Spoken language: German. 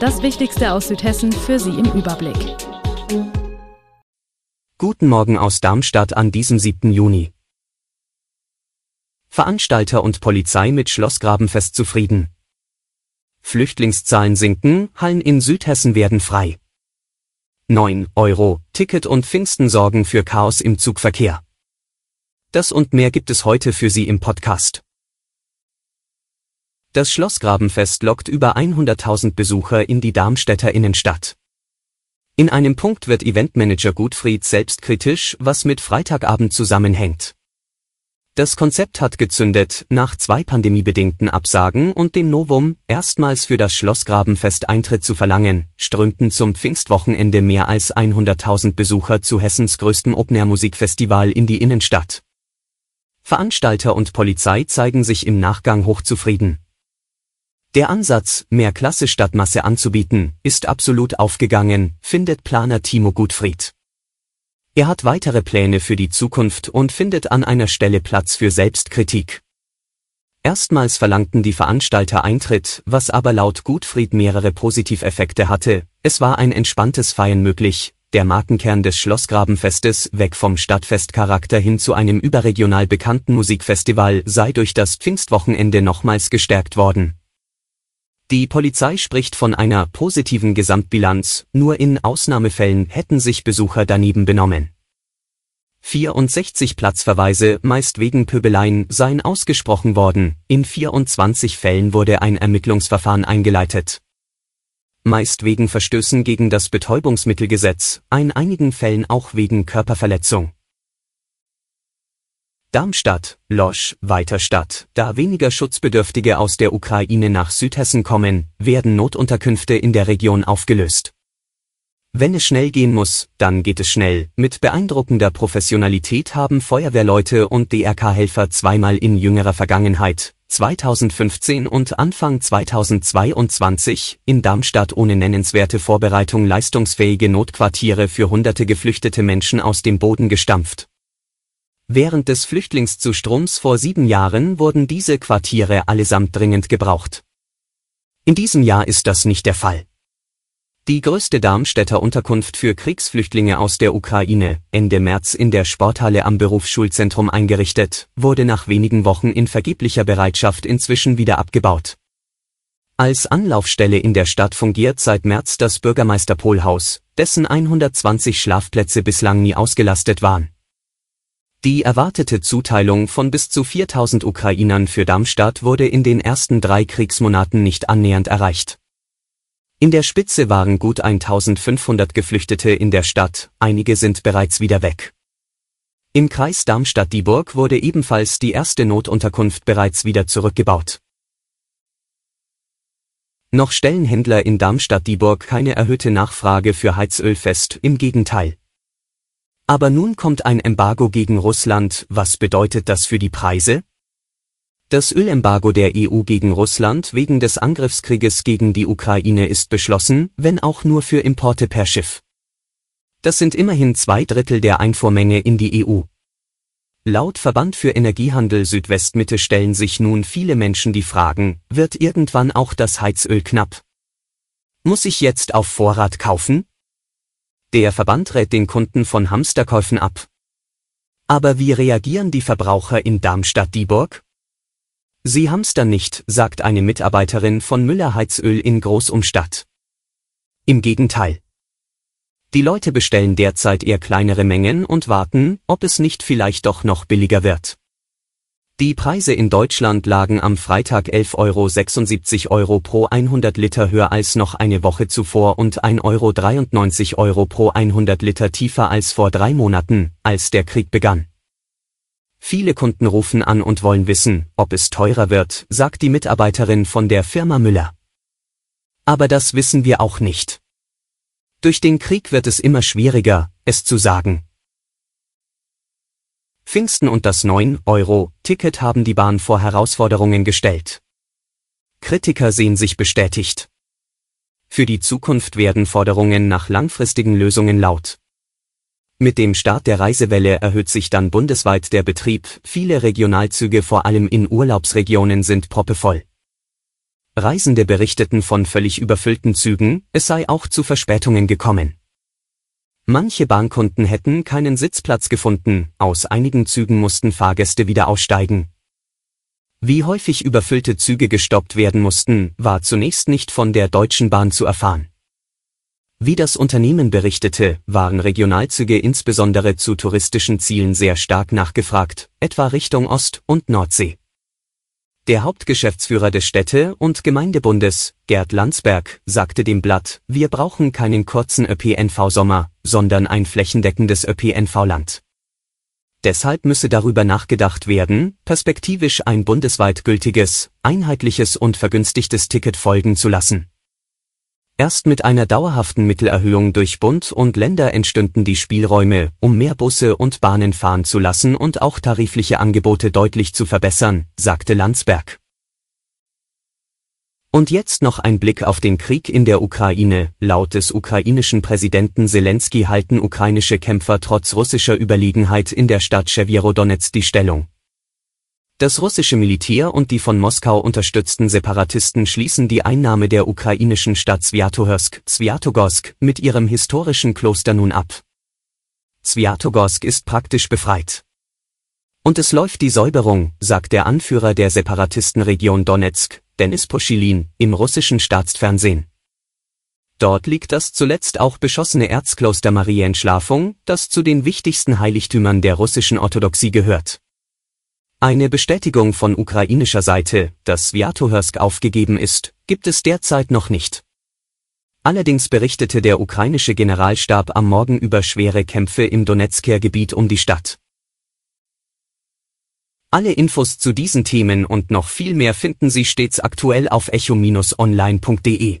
Das Wichtigste aus Südhessen für Sie im Überblick. Guten Morgen aus Darmstadt an diesem 7. Juni. Veranstalter und Polizei mit Schlossgrabenfest zufrieden. Flüchtlingszahlen sinken, Hallen in Südhessen werden frei. 9 Euro, Ticket und Pfingsten sorgen für Chaos im Zugverkehr. Das und mehr gibt es heute für Sie im Podcast. Das Schlossgrabenfest lockt über 100.000 Besucher in die Darmstädter Innenstadt. In einem Punkt wird Eventmanager Gutfried selbstkritisch, was mit Freitagabend zusammenhängt. Das Konzept hat gezündet, nach zwei pandemiebedingten Absagen und dem Novum, erstmals für das Schlossgrabenfest Eintritt zu verlangen, strömten zum Pfingstwochenende mehr als 100.000 Besucher zu Hessens größtem Open-Air-Musikfestival in die Innenstadt. Veranstalter und Polizei zeigen sich im Nachgang hochzufrieden. Der Ansatz, mehr Klasse statt Masse anzubieten, ist absolut aufgegangen, findet Planer Timo Gutfried. Er hat weitere Pläne für die Zukunft und findet an einer Stelle Platz für Selbstkritik. Erstmals verlangten die Veranstalter Eintritt, was aber laut Gutfried mehrere Positiveffekte hatte. Es war ein entspanntes Feiern möglich, der Markenkern des Schlossgrabenfestes weg vom Stadtfestcharakter hin zu einem überregional bekannten Musikfestival sei durch das Pfingstwochenende nochmals gestärkt worden. Die Polizei spricht von einer positiven Gesamtbilanz, nur in Ausnahmefällen hätten sich Besucher daneben benommen. 64 Platzverweise, meist wegen Pöbeleien, seien ausgesprochen worden, in 24 Fällen wurde ein Ermittlungsverfahren eingeleitet. Meist wegen Verstößen gegen das Betäubungsmittelgesetz, in einigen Fällen auch wegen Körperverletzung. Darmstadt, Losch, Weiterstadt. Da weniger Schutzbedürftige aus der Ukraine nach Südhessen kommen, werden Notunterkünfte in der Region aufgelöst. Wenn es schnell gehen muss, dann geht es schnell. Mit beeindruckender Professionalität haben Feuerwehrleute und DRK-Helfer zweimal in jüngerer Vergangenheit, 2015 und Anfang 2022, in Darmstadt ohne nennenswerte Vorbereitung leistungsfähige Notquartiere für hunderte geflüchtete Menschen aus dem Boden gestampft. Während des Flüchtlingszustroms vor sieben Jahren wurden diese Quartiere allesamt dringend gebraucht. In diesem Jahr ist das nicht der Fall. Die größte Darmstädter Unterkunft für Kriegsflüchtlinge aus der Ukraine, Ende März in der Sporthalle am Berufsschulzentrum eingerichtet, wurde nach wenigen Wochen in vergeblicher Bereitschaft inzwischen wieder abgebaut. Als Anlaufstelle in der Stadt fungiert seit März das Bürgermeisterpolhaus, dessen 120 Schlafplätze bislang nie ausgelastet waren. Die erwartete Zuteilung von bis zu 4000 Ukrainern für Darmstadt wurde in den ersten drei Kriegsmonaten nicht annähernd erreicht. In der Spitze waren gut 1500 Geflüchtete in der Stadt, einige sind bereits wieder weg. Im Kreis Darmstadt-Dieburg wurde ebenfalls die erste Notunterkunft bereits wieder zurückgebaut. Noch stellen Händler in Darmstadt-Dieburg keine erhöhte Nachfrage für Heizöl fest, im Gegenteil. Aber nun kommt ein Embargo gegen Russland, was bedeutet das für die Preise? Das Ölembargo der EU gegen Russland wegen des Angriffskrieges gegen die Ukraine ist beschlossen, wenn auch nur für Importe per Schiff. Das sind immerhin zwei Drittel der Einfuhrmenge in die EU. Laut Verband für Energiehandel Südwestmitte stellen sich nun viele Menschen die Fragen, wird irgendwann auch das Heizöl knapp? Muss ich jetzt auf Vorrat kaufen? Der Verband rät den Kunden von Hamsterkäufen ab. Aber wie reagieren die Verbraucher in Darmstadt-Dieburg? Sie hamstern nicht, sagt eine Mitarbeiterin von Müller Heizöl in Großumstadt. Im Gegenteil. Die Leute bestellen derzeit eher kleinere Mengen und warten, ob es nicht vielleicht doch noch billiger wird. Die Preise in Deutschland lagen am Freitag 11,76 Euro pro 100 Liter höher als noch eine Woche zuvor und 1,93 Euro Euro pro 100 Liter tiefer als vor drei Monaten, als der Krieg begann. Viele Kunden rufen an und wollen wissen, ob es teurer wird, sagt die Mitarbeiterin von der Firma Müller. Aber das wissen wir auch nicht. Durch den Krieg wird es immer schwieriger, es zu sagen. Pfingsten und das 9-Euro-Ticket haben die Bahn vor Herausforderungen gestellt. Kritiker sehen sich bestätigt. Für die Zukunft werden Forderungen nach langfristigen Lösungen laut. Mit dem Start der Reisewelle erhöht sich dann bundesweit der Betrieb, viele Regionalzüge vor allem in Urlaubsregionen sind proppevoll. Reisende berichteten von völlig überfüllten Zügen, es sei auch zu Verspätungen gekommen. Manche Bahnkunden hätten keinen Sitzplatz gefunden, aus einigen Zügen mussten Fahrgäste wieder aussteigen. Wie häufig überfüllte Züge gestoppt werden mussten, war zunächst nicht von der Deutschen Bahn zu erfahren. Wie das Unternehmen berichtete, waren Regionalzüge insbesondere zu touristischen Zielen sehr stark nachgefragt, etwa Richtung Ost- und Nordsee. Der Hauptgeschäftsführer des Städte- und Gemeindebundes, Gerd Landsberg, sagte dem Blatt, wir brauchen keinen kurzen ÖPNV-Sommer, sondern ein flächendeckendes ÖPNV-Land. Deshalb müsse darüber nachgedacht werden, perspektivisch ein bundesweit gültiges, einheitliches und vergünstigtes Ticket folgen zu lassen. Erst mit einer dauerhaften Mittelerhöhung durch Bund und Länder entstünden die Spielräume, um mehr Busse und Bahnen fahren zu lassen und auch tarifliche Angebote deutlich zu verbessern, sagte Landsberg. Und jetzt noch ein Blick auf den Krieg in der Ukraine. Laut des ukrainischen Präsidenten Zelensky halten ukrainische Kämpfer trotz russischer Überlegenheit in der Stadt Chevierodonetsk die Stellung. Das russische Militär und die von Moskau unterstützten Separatisten schließen die Einnahme der ukrainischen Stadt Swiatohorsk, Swiatogorsk, mit ihrem historischen Kloster nun ab. Swiatogorsk ist praktisch befreit. Und es läuft die Säuberung, sagt der Anführer der Separatistenregion Donetsk, Denis Poschilin, im russischen Staatsfernsehen. Dort liegt das zuletzt auch beschossene Erzkloster Marienschlafung, das zu den wichtigsten Heiligtümern der russischen Orthodoxie gehört. Eine Bestätigung von ukrainischer Seite, dass Swiatohorsk aufgegeben ist, gibt es derzeit noch nicht. Allerdings berichtete der ukrainische Generalstab am Morgen über schwere Kämpfe im Donetsker Gebiet um die Stadt. Alle Infos zu diesen Themen und noch viel mehr finden Sie stets aktuell auf echo-online.de.